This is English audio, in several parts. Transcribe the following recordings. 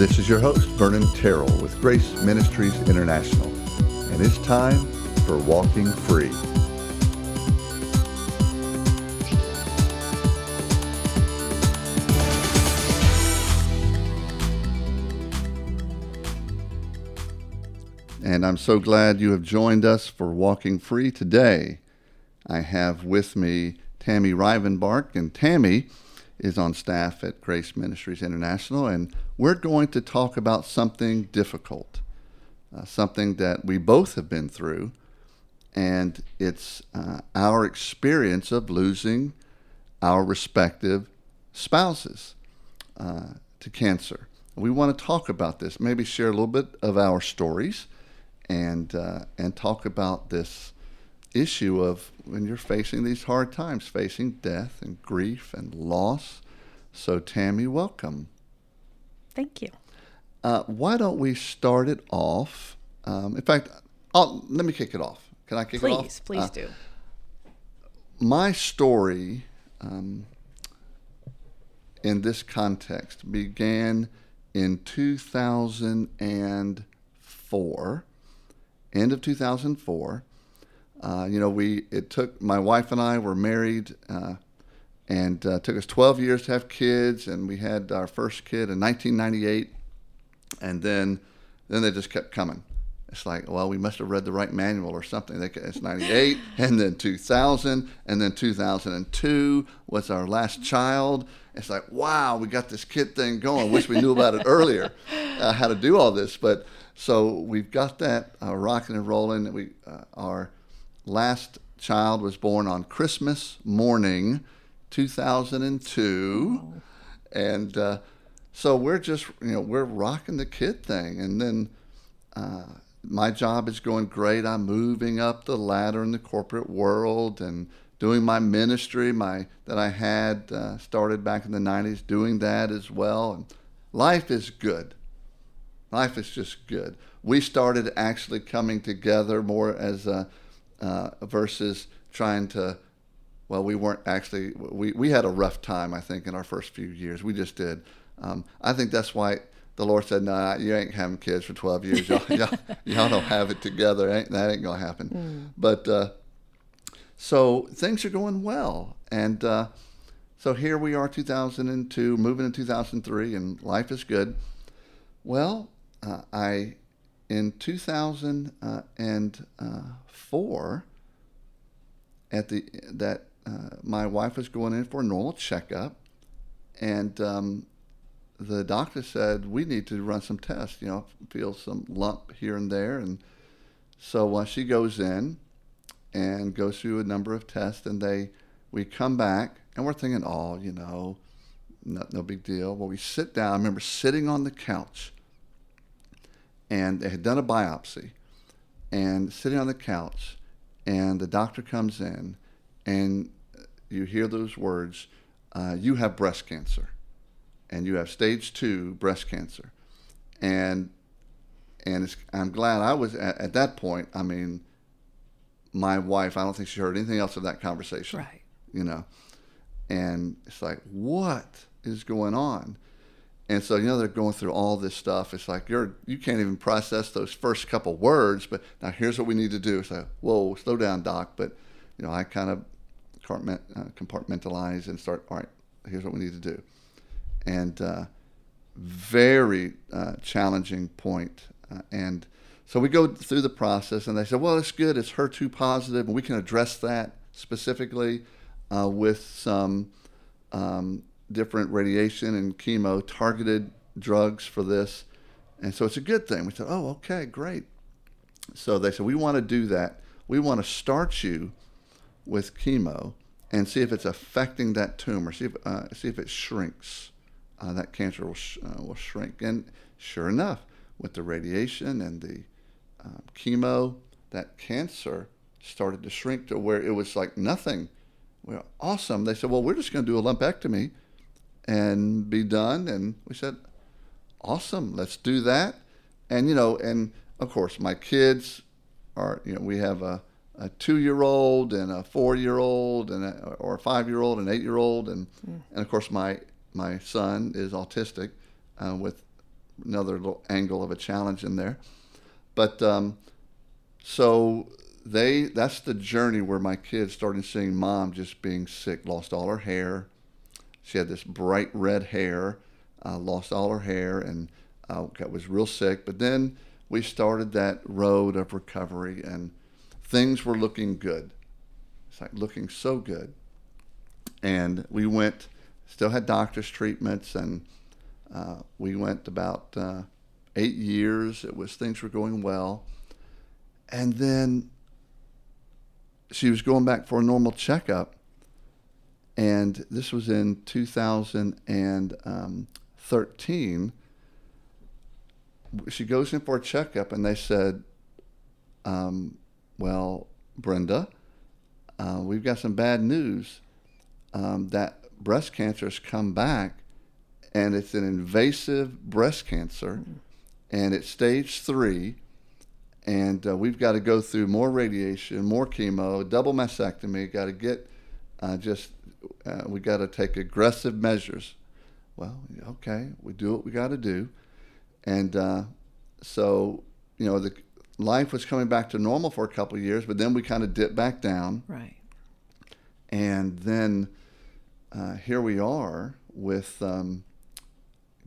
This is your host, Vernon Terrell with Grace Ministries International, and it's time for Walking Free. And I'm so glad you have joined us for Walking Free today. I have with me Tammy Rivenbark, and Tammy is on staff at Grace Ministries International, and we're going to talk about something difficult, uh, something that we both have been through, and it's uh, our experience of losing our respective spouses uh, to cancer. We want to talk about this, maybe share a little bit of our stories, and uh, and talk about this issue of when you're facing these hard times, facing death and grief and loss. So, Tammy, welcome. Thank you. Uh, why don't we start it off? Um, in fact, I'll, let me kick it off. Can I kick please, it off? Please, Uh, do. my story um, in this context began in 2004, end of 2004. Uh, you know, we it took my wife and I were married, uh, and uh, took us 12 years to have kids, and we had our first kid in 1998, and then then they just kept coming. It's like, well, we must have read the right manual or something. They, it's 98, and then 2000, and then 2002 was our last child. It's like, wow, we got this kid thing going. Wish we knew about it earlier, uh, how to do all this. But so we've got that uh, rocking and rolling. We uh, our last child was born on Christmas morning, 2002, and uh, so we're just you know we're rocking the kid thing, and then uh, my job is going great. I'm moving up the ladder in the corporate world and doing my ministry, my that I had uh, started back in the '90s, doing that as well, and life is good. Life is just good. We started actually coming together more as a uh, versus trying to. Well, we weren't actually. We, we had a rough time, I think, in our first few years. We just did. Um, I think that's why the Lord said, "No, nah, you ain't having kids for 12 years. Y'all, y'all, y'all don't have it together. Ain't, that ain't gonna happen." But uh, so things are going well, and uh, so here we are, 2002, moving in 2003, and life is good. Well, uh, I in 2004 at the that uh, my wife was going in for a normal checkup, and um, the doctor said we need to run some tests. You know, feel some lump here and there, and so uh, she goes in and goes through a number of tests, and they we come back and we're thinking, oh, you know, no, no big deal. Well, we sit down. I remember sitting on the couch, and they had done a biopsy, and sitting on the couch, and the doctor comes in, and you hear those words, uh, "You have breast cancer." and you have stage two breast cancer, and and it's, I'm glad I was at, at, that point. I mean, my wife, I don't think she heard anything else of that conversation. Right. You know, and it's like, what is going on? And so you know they're going through all this stuff. It's like you're you can't even process those first couple words. But now here's what we need to do. It's like, whoa, slow down, doc. But you know I kind of compartmentalize and start. All right, here's what we need to do and uh, very uh, challenging point. Uh, and so we go through the process, and they said, "Well, it's good. It's HER2 positive, and we can address that specifically uh, with some um, different radiation and chemo targeted drugs for this." And so it's a good thing. We said, "Oh, okay, great." So they said, "We want to do that. We want to start you with chemo." And see if it's affecting that tumor. See if uh, see if it shrinks uh, that cancer will, sh- uh, will shrink. And sure enough, with the radiation and the um, chemo, that cancer started to shrink to where it was like nothing. Well, awesome. They said, well, we're just going to do a lumpectomy and be done. And we said, awesome, let's do that. And, you know, and of course, my kids are, you know, we have a, a two-year-old and a four-year-old and a, or a five-year-old and eight-year-old, and mm. and of course my my son is autistic uh, with another little angle of a challenge in there. But um, so they that's the journey where my kids started seeing mom just being sick, lost all her hair. She had this bright red hair, uh, lost all her hair, and uh, was real sick. But then we started that road of recovery, and things were looking good. It's like looking so good. And we went, still had doctor's treatments, and uh, we went about uh, eight years. It was things were going well, and then she was going back for a normal checkup, and this was in 2013. She goes in for a checkup, and they said, um, "Well, Brenda, uh, we've got some bad news. Um, that breast cancer has come back, and it's an invasive breast cancer, and it's stage three." and uh, we've got to go through more radiation, more chemo, double mastectomy. Got to get uh, just uh, we got to take aggressive measures. Well, okay, we do what we got to do, and uh, so you know the life was coming back to normal for a couple of years, but then we kind of dipped back down. Right. And then uh, here we are with. Um,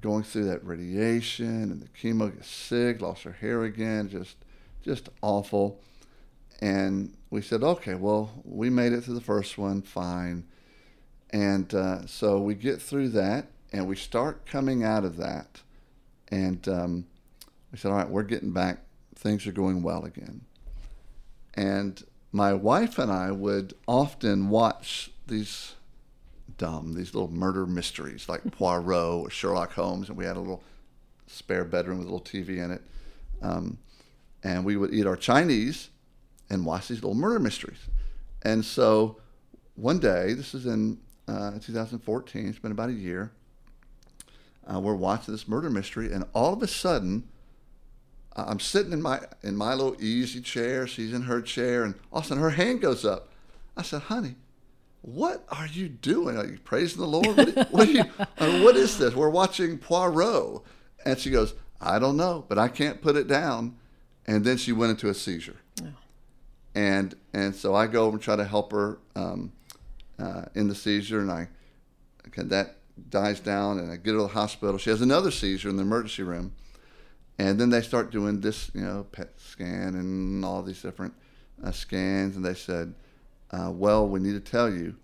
going through that radiation and the chemo, get sick, lost her hair again, just just awful. And we said, okay, well, we made it through the first one, fine. And uh, so we get through that and we start coming out of that. And um, we said, all right, we're getting back. Things are going well again. And my wife and I would often watch these dumb, these little murder mysteries like Poirot or Sherlock Holmes. And we had a little spare bedroom with a little TV in it. Um, and we would eat our Chinese and watch these little murder mysteries. And so one day, this is in uh, 2014, it's been about a year, uh, we're watching this murder mystery, and all of a sudden, I'm sitting in my in my little easy chair. She's in her chair, and all of a sudden her hand goes up. I said, "Honey, what are you doing? Are you praising the Lord? What, what, you, uh, what is this? We're watching Poirot." And she goes, "I don't know, but I can't put it down." and then she went into a seizure. Oh. And and so I go over and try to help her um, uh, in the seizure, and I okay, that dies down, and I get her to the hospital. She has another seizure in the emergency room, and then they start doing this, you know, PET scan and all these different uh, scans, and they said, uh, "Well, we need to tell you,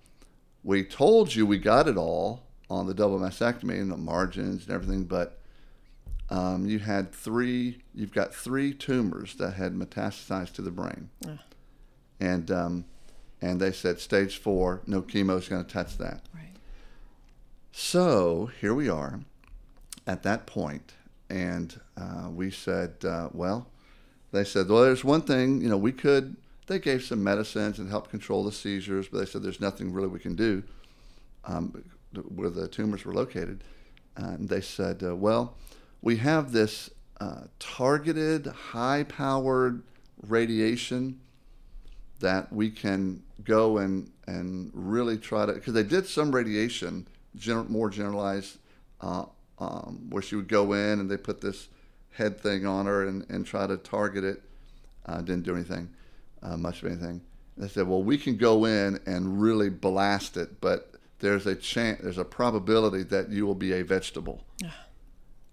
we told you we got it all on the double mastectomy and the margins and everything, but." um, you had three. You've got three tumors that had metastasized to the brain, and um, and they said stage four, no chemo is going to touch that. Right. So here we are, at that point, and uh, we said, uh, well, they said, well, there's one thing, you know, we could. They gave some medicines and helped control the seizures, but they said there's nothing really we can do um, where the tumors were located. And they said, uh, well we have this uh, targeted, high powered radiation that we can go and, and really try to, because they did some radiation, gener- more generalized, uh, um, where she would go in and they put this head thing on her and, and try to target it. Uh, didn't do anything, uh, much of anything. They said, well, we can go in and really blast it, but there's a chance, there's a probability that you will be a vegetable.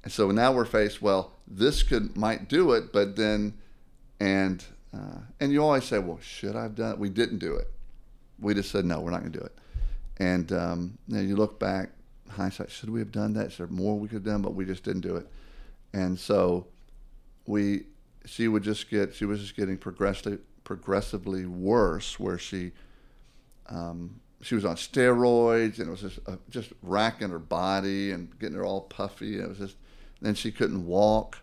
And so now we're faced, well, this could might do it, but then, and uh, and you always say, well, should I have done it? We didn't do it. We just said, no, we're not going to do it. And um, you, know, you look back, hindsight, should we have done that? Is there more we could have done? But we just didn't do it. And so we, she would just get, she was just getting progressively, progressively worse, where she, um, she was on steroids and it was just uh, just racking her body and getting her all puffy. And it was just then she couldn't walk,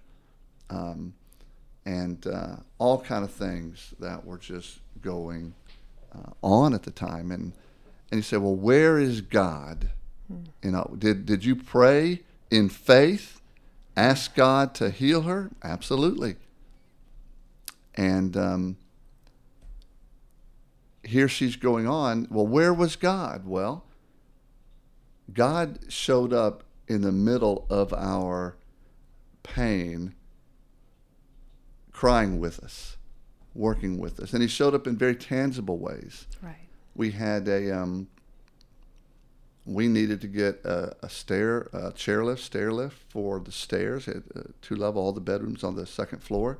um, and uh, all kind of things that were just going uh, on at the time. And and he said, "Well, where is God? Hmm. You know, did did you pray in faith, ask God to heal her? Absolutely. And um, here she's going on. Well, where was God? Well, God showed up in the middle of our pain, crying with us, working with us. And he showed up in very tangible ways. Right. We had a, um, we needed to get a, a stair, a chairlift, stair lift for the stairs, at, uh, two level, all the bedrooms on the second floor.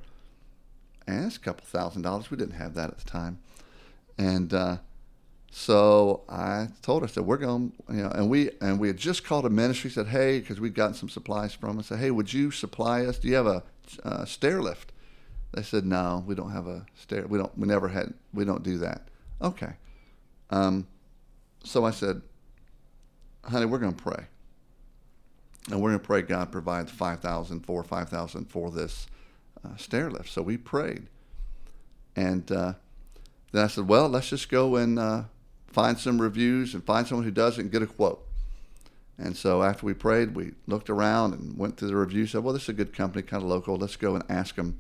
And it's a couple thousand dollars. We didn't have that at the time. And, uh, so I told her, I said, we're going, you know, and we and we had just called a ministry, said, hey, because we'd gotten some supplies from them. said, hey, would you supply us? Do you have a uh, stair lift? They said, no, we don't have a stair. We don't. We never had. We don't do that. Okay. Um, so I said, honey, we're going to pray, and we're going to pray God provide five thousand for five thousand for this uh, stair lift. So we prayed, and uh, then I said, well, let's just go and uh, find some reviews and find someone who does it and get a quote. And so after we prayed, we looked around and went through the reviews. Said, "Well, this is a good company, kind of local. Let's go and ask them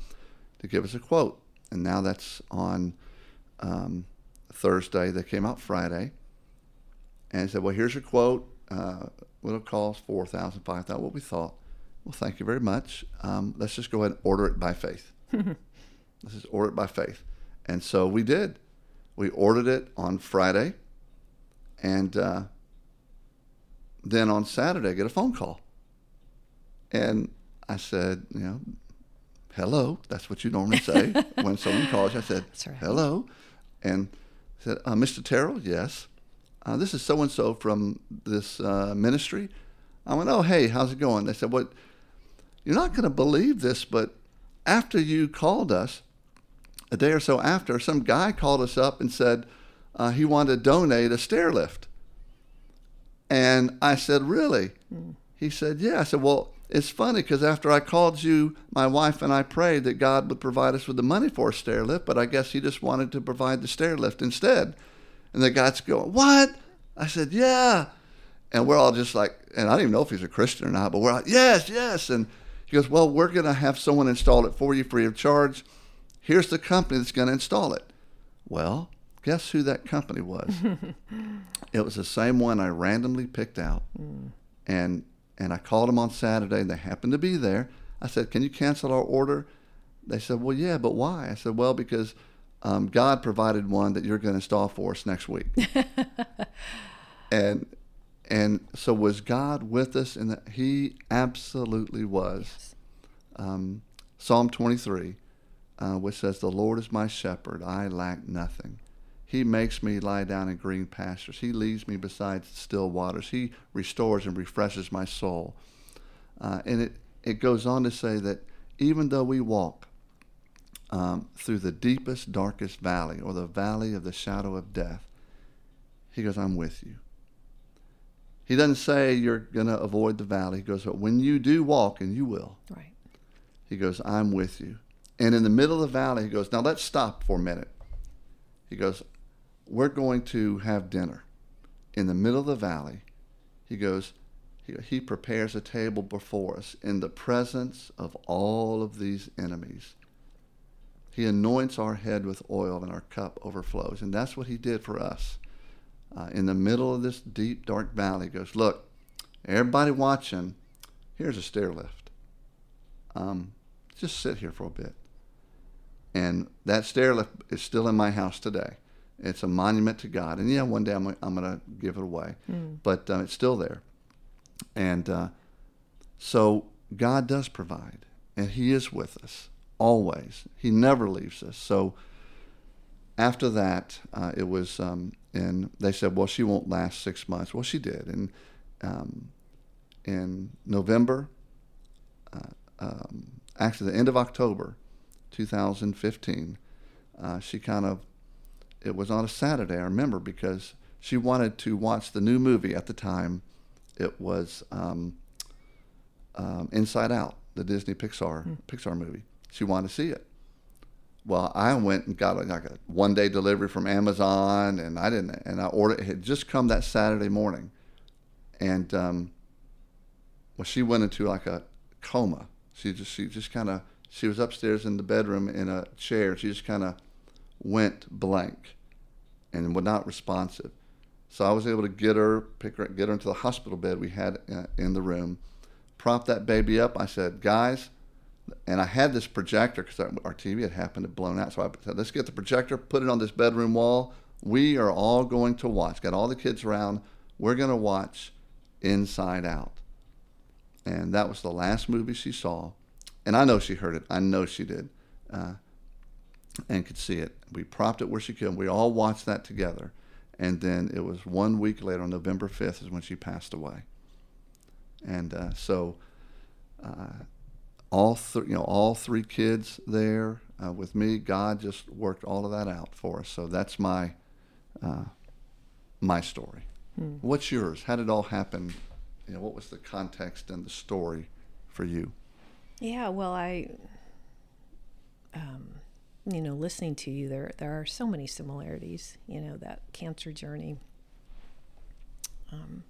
to give us a quote." And now that's on um, Thursday. They came out Friday, and said, "Well, here's your quote. Uh, it'll cost four thousand, five thousand. What we thought. Well, thank you very much. Um, let's just go ahead and order it by faith. let's just order it by faith." And so we did. We ordered it on Friday and uh, then on Saturday, I get a phone call. And I said, you know, hello. That's what you normally say when someone calls. I said, right. hello. And said, uh, Mr. Terrell, yes. Uh, this is so and so from this uh, ministry. I went, oh, hey, how's it going? They said, well, you're not going to believe this, but after you called us, a day or so after, some guy called us up and said uh, he wanted to donate a stair lift. And I said, Really? Mm. He said, Yeah. I said, Well, it's funny because after I called you, my wife and I prayed that God would provide us with the money for a stair lift, but I guess he just wanted to provide the stair lift instead. And the guy's going, What? I said, Yeah. And we're all just like, and I don't even know if he's a Christian or not, but we're like, Yes, yes. And he goes, Well, we're going to have someone install it for you free of charge. Here's the company that's going to install it. Well, guess who that company was? it was the same one I randomly picked out. Mm. And and I called them on Saturday and they happened to be there. I said, Can you cancel our order? They said, Well, yeah, but why? I said, Well, because um, God provided one that you're going to install for us next week. and and so was God with us? And He absolutely was. Yes. Um, Psalm 23 uh, which says, The Lord is my shepherd, I lack nothing. He makes me lie down in green pastures. He leads me beside still waters. He restores and refreshes my soul. Uh, and it, it goes on to say that even though we walk um, through the deepest, darkest valley or the valley of the shadow of death, he goes, I'm with you. He doesn't say you're going to avoid the valley. He goes, but when you do walk, and you will, right. he goes, I'm with you. And in the middle of the valley, he goes, Now let's stop for a minute. He goes, We're going to have dinner. In the middle of the valley, he goes, he, prepares a table before us in the presence of all of these enemies. He anoints our head with oil and our cup overflows. And that's what he did for us. Uh, in the middle of this deep, dark valley, he goes, Look, everybody watching, here's a stair lift. Um, just sit here for a bit. And that stair lift is still in my house today. It's a monument to God. And yeah, one day I'm, I'm going to give it away, mm. but uh, it's still there. And uh, so God does provide, and He is with us always. He never leaves us. So after that, uh, it was, um, and they said, well, she won't last six months. Well, she did. And um, in November, uh, um, actually the end of October, 2015. Uh, she kind of, it was on a Saturday, I remember, because she wanted to watch the new movie at the time. It was um, um, Inside Out, the Disney Pixar mm. Pixar movie. She wanted to see it. Well, I went and got like a one day delivery from Amazon, and I didn't, and I ordered. It had just come that Saturday morning, and um, well, she went into like a coma. She just she just kind of she was upstairs in the bedroom in a chair. She just kind of went blank and was not responsive. So I was able to get her, pick her, get her into the hospital bed we had uh, in the room, prop that baby up. I said, guys, and I had this projector because our TV had happened to blown out. So I said, let's get the projector, put it on this bedroom wall. We are all going to watch. Got all the kids around. We're going to watch Inside Out. And that was the last movie she saw. And I know she heard it. I know she did. Uh, and could see it. We propped it where she could. We all watched that together. And then it was one week later, on November 5th, is when she passed away. And uh, so, uh, all three, you know, all three kids there uh, with me. God just worked all of that out for us. So that's my uh, my story. Hmm. What's yours? How did it all happen? You know, what was the context and the story for you? Yeah, well, I, um, you know, listening to you, there there are so many similarities. You know, that cancer journey. Um,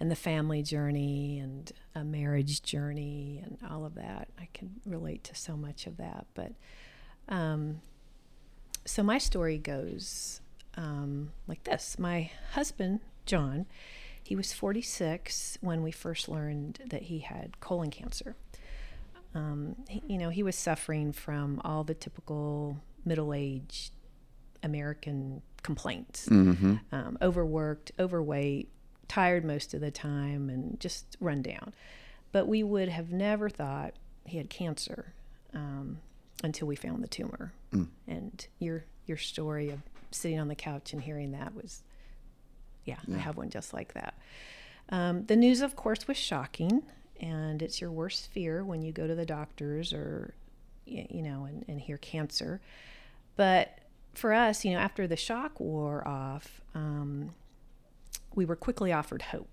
and the family journey and a marriage journey and all of that. I can relate to so much of that. But um, so my story goes um, like this My husband, John, he was 46 when we first learned that he had colon cancer. Um, he, you know, he was suffering from all the typical middle aged American complaints mm-hmm. um, overworked, overweight, tired most of the time and just run down. But we would have never thought he had cancer um, until we found the tumor. Mm. And your your story of sitting on the couch and hearing that was, yeah, yeah. I have one just like that. Um, the news, of course, was shocking, and it's your worst fear when you go to the doctors or, you know, and, and hear cancer. But for us, you know, after the shock wore off, um, we were quickly offered hope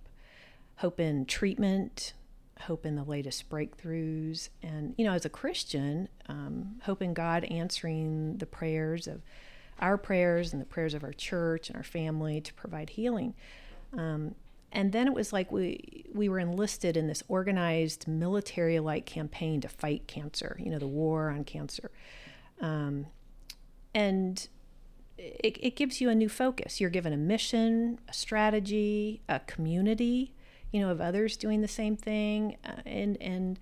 hope in treatment, hope in the latest breakthroughs, and, you know, as a Christian, um, hope in God answering the prayers of our prayers and the prayers of our church and our family to provide healing. Um, and then it was like we we were enlisted in this organized military-like campaign to fight cancer. You know, the war on cancer, um, and it, it gives you a new focus. You're given a mission, a strategy, a community, you know, of others doing the same thing, uh, and and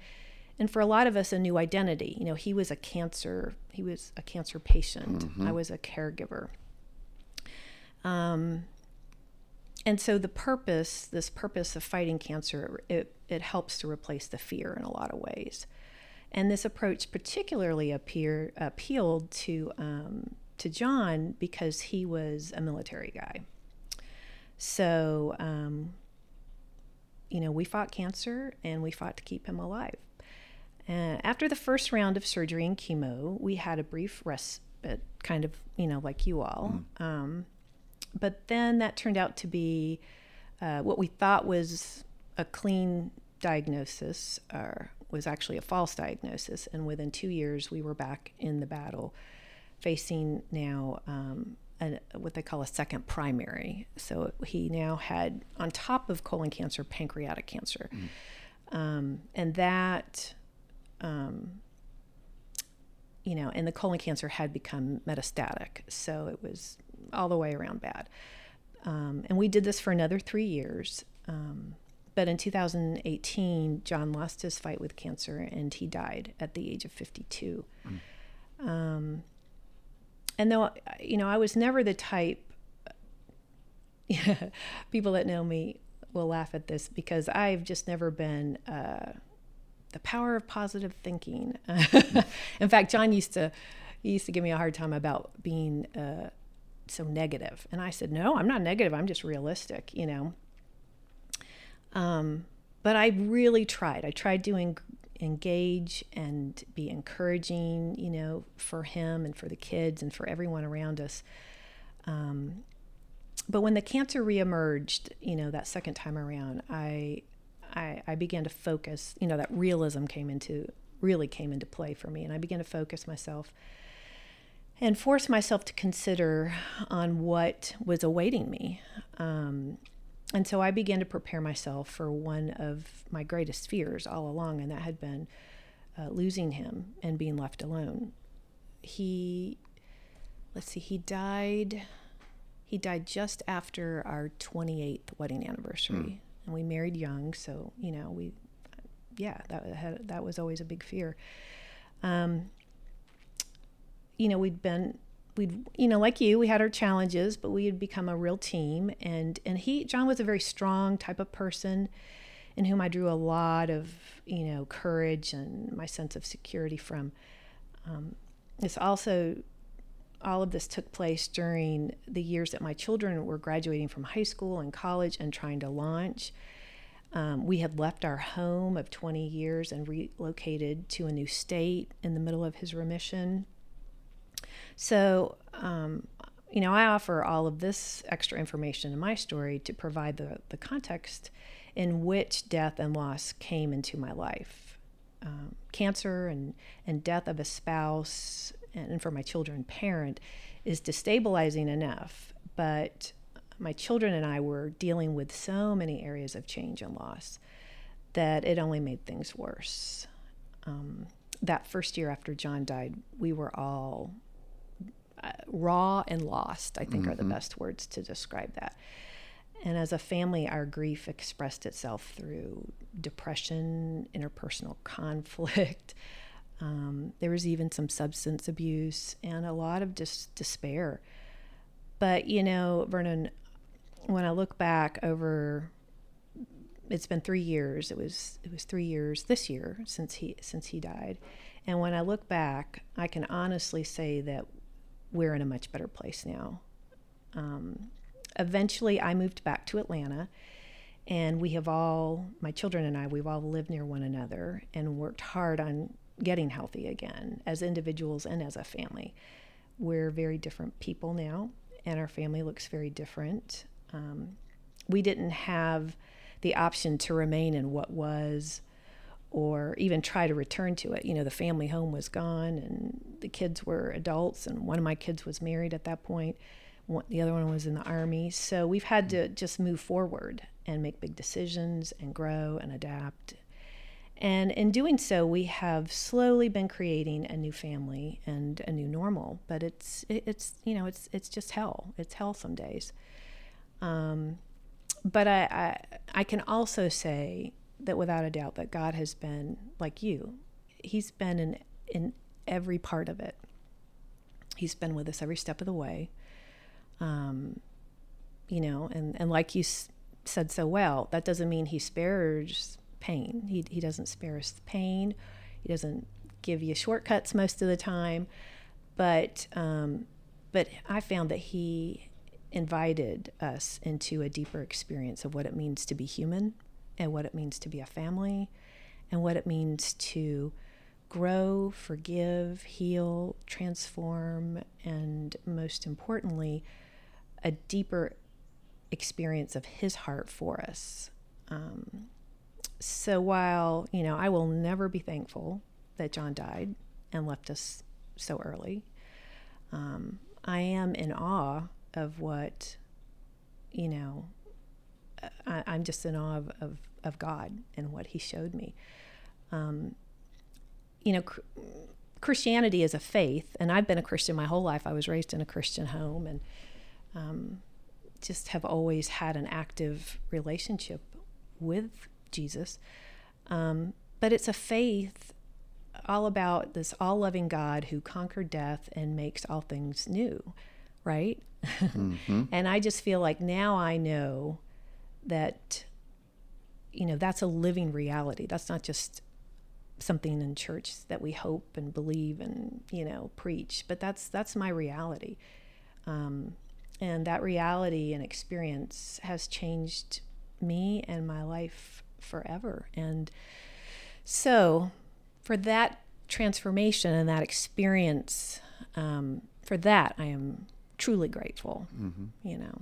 and for a lot of us, a new identity. You know, he was a cancer. He was a cancer patient. Mm-hmm. I was a caregiver. Um, and so the purpose, this purpose of fighting cancer, it, it helps to replace the fear in a lot of ways. And this approach particularly appear, appealed to um, to John because he was a military guy. So, um, you know, we fought cancer and we fought to keep him alive. Uh, after the first round of surgery and chemo, we had a brief respite, kind of, you know, like you all. Mm. Um, but then that turned out to be uh, what we thought was a clean diagnosis, or was actually a false diagnosis. And within two years, we were back in the battle facing now um, a, what they call a second primary. So he now had, on top of colon cancer, pancreatic cancer. Mm. Um, and that, um, you know, and the colon cancer had become metastatic. So it was all the way around bad. Um, and we did this for another three years. Um, but in 2018, John lost his fight with cancer and he died at the age of 52. Mm. Um, and though you know i was never the type people that know me will laugh at this because i've just never been uh, the power of positive thinking in fact john used to he used to give me a hard time about being uh, so negative and i said no i'm not negative i'm just realistic you know um, but i really tried i tried doing engage and be encouraging, you know, for him and for the kids and for everyone around us. Um, but when the cancer reemerged, you know, that second time around, I, I, I began to focus. You know, that realism came into really came into play for me, and I began to focus myself and force myself to consider on what was awaiting me. Um, and so I began to prepare myself for one of my greatest fears all along, and that had been uh, losing him and being left alone. He, let's see, he died. He died just after our 28th wedding anniversary, mm. and we married young. So you know, we yeah, that had, that was always a big fear. Um, you know, we'd been we'd you know like you we had our challenges but we had become a real team. And and he john was a very strong type of person in whom i drew a lot of you know courage and my sense of security from. Um, it's also all of this took place during the years that my children were graduating from high school and college and trying to launch. Um, we had left our home of 20 years and relocated to a new state in the middle of his remission so, um, you know, I offer all of this extra information in my story to provide the, the context in which death and loss came into my life. Um, cancer and, and death of a spouse, and for my children, parent, is destabilizing enough, but my children and I were dealing with so many areas of change and loss that it only made things worse. Um, that first year after John died, we were all raw and lost, I think mm-hmm. are the mm-hmm. best words to describe that. And as a family, our grief expressed itself through depression, interpersonal conflict. Um, there was even some substance abuse and a lot of just despair. But, you know, Vernon, when I look back over it's been three years. It was it was three years this year since he since he died, and when I look back, I can honestly say that we're in a much better place now. Um, eventually, I moved back to Atlanta, and we have all, my children and I, we've all lived near one another and worked hard on getting healthy again as individuals and as a family. We're very different people now, and our family looks very different. Um, we didn't have the option to remain in what was or even try to return to it. You know, the family home was gone and the kids were adults, and one of my kids was married at that point. the other one was in the army. So we've had to just move forward and make big decisions and grow and adapt. And in doing so, we have slowly been creating a new family and a new normal. But it's it's you know it's it's just hell. It's hell some days. Um, but I, I I can also say that without a doubt that God has been like you. He's been in in every part of it. He's been with us every step of the way. Um, you know, and and like you s- said so well, that doesn't mean he spares pain. He he doesn't spare us pain. He doesn't give you shortcuts most of the time, but um, but I found that he invited us into a deeper experience of what it means to be human and what it means to be a family and what it means to grow, forgive, heal, transform, and most importantly, a deeper experience of His heart for us. Um, so while, you know, I will never be thankful that John died and left us so early, um, I am in awe of what, you know, I, am just in awe of, of, of, God and what He showed me. Um, you know, cr- Christianity is a faith, and I've been a Christian my whole life. I was raised in a Christian home and um, just have always had an active relationship with Jesus. Um, but it's a faith all about this all loving God who conquered death and makes all things new, right? Mm-hmm. and I just feel like now I know that you know that's a living reality. That's not just something in church that we hope and believe and you know preach but that's that's my reality. Um, and that reality and experience has changed me and my life forever. And so for that transformation and that experience um, for that i am truly grateful mm-hmm. you know.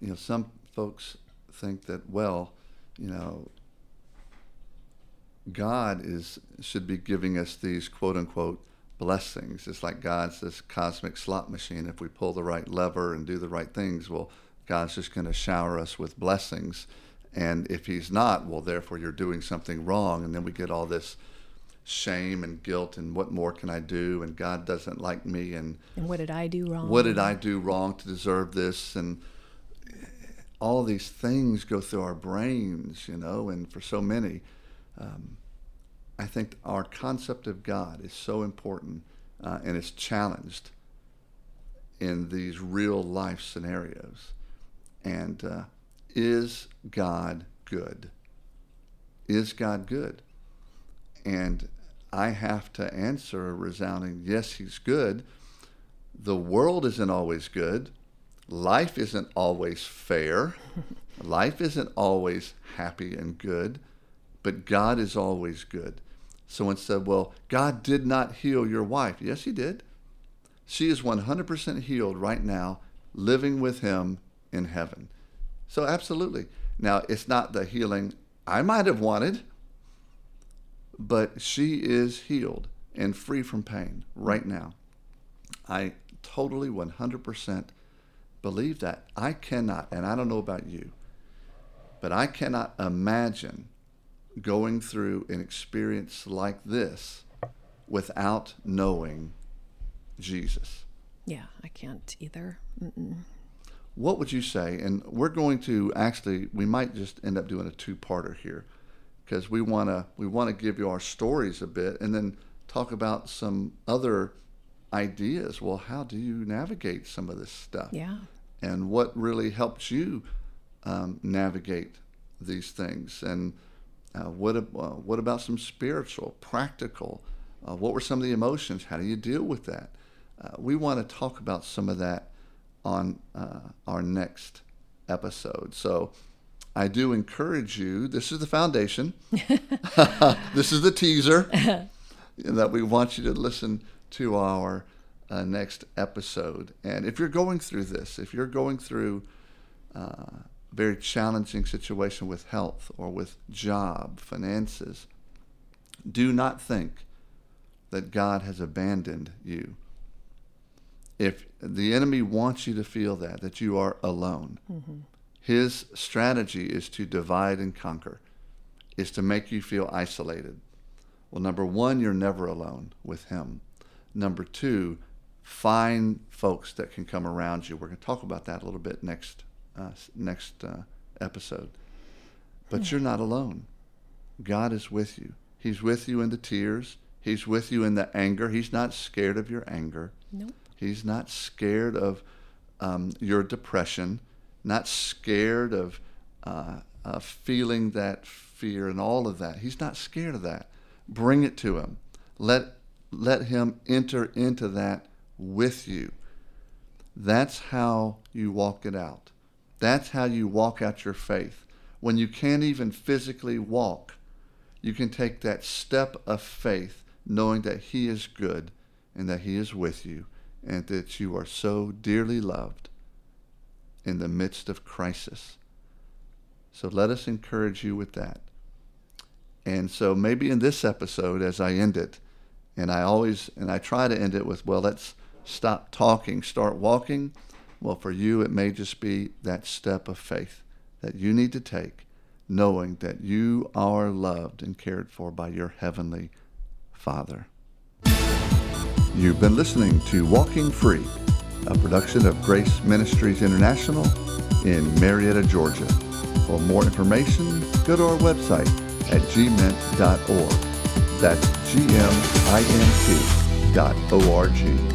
You know some folks think that well, you know, God is should be giving us these quote unquote blessings. It's like God's this cosmic slot machine. If we pull the right lever and do the right things, well, God's just going to shower us with blessings. And if He's not, well, therefore you're doing something wrong. And then we get all this shame and guilt and what more can I do? And God doesn't like me. And, and what did I do wrong? What did I do wrong to deserve this? And all these things go through our brains, you know, and for so many, um, I think our concept of God is so important uh, and it's challenged in these real life scenarios. And uh, is God good? Is God good? And I have to answer a resounding yes, he's good. The world isn't always good. Life isn't always fair. Life isn't always happy and good, but God is always good. Someone said, Well, God did not heal your wife. Yes, He did. She is 100% healed right now, living with Him in heaven. So, absolutely. Now, it's not the healing I might have wanted, but she is healed and free from pain right now. I totally 100% believe that. I cannot, and I don't know about you, but I cannot imagine going through an experience like this without knowing Jesus. Yeah, I can't either. Mm-mm. What would you say? And we're going to actually, we might just end up doing a two-parter here because we want to we want to give you our stories a bit and then talk about some other ideas. Well, how do you navigate some of this stuff? Yeah. And what really helps you um, navigate these things? And uh, what, uh, what about some spiritual, practical? Uh, what were some of the emotions? How do you deal with that? Uh, we want to talk about some of that on uh, our next episode. So I do encourage you, this is the foundation, this is the teaser that we want you to listen to our uh, next episode. And if you're going through this, if you're going through uh, very challenging situation with health or with job, finances, do not think that God has abandoned you. If the enemy wants you to feel that, that you are alone, mm-hmm. his strategy is to divide and conquer, is to make you feel isolated. Well, number one, you're never alone with him. Number two, find folks that can come around you. We're going to talk about that a little bit next uh, next uh, episode. But you're not alone. God is with you. He's with you in the tears. He's with you in the anger. He's not scared of your anger. Nope. He's not scared of um, your depression. Not scared of uh, uh, feeling that fear and all of that. He's not scared of that. Bring it to him. Let let him enter into that with you. That's how you walk it out. That's how you walk out your faith. When you can't even physically walk, you can take that step of faith knowing that He is good and that He is with you and that you are so dearly loved in the midst of crisis. So let us encourage you with that. And so maybe in this episode, as I end it, and I always, and I try to end it with, well, let's stop talking, start walking. Well, for you, it may just be that step of faith that you need to take, knowing that you are loved and cared for by your heavenly Father. You've been listening to Walking Free, a production of Grace Ministries International in Marietta, Georgia. For more information, go to our website at gmint.org. That's G-M-I-N-T dot O-R-G.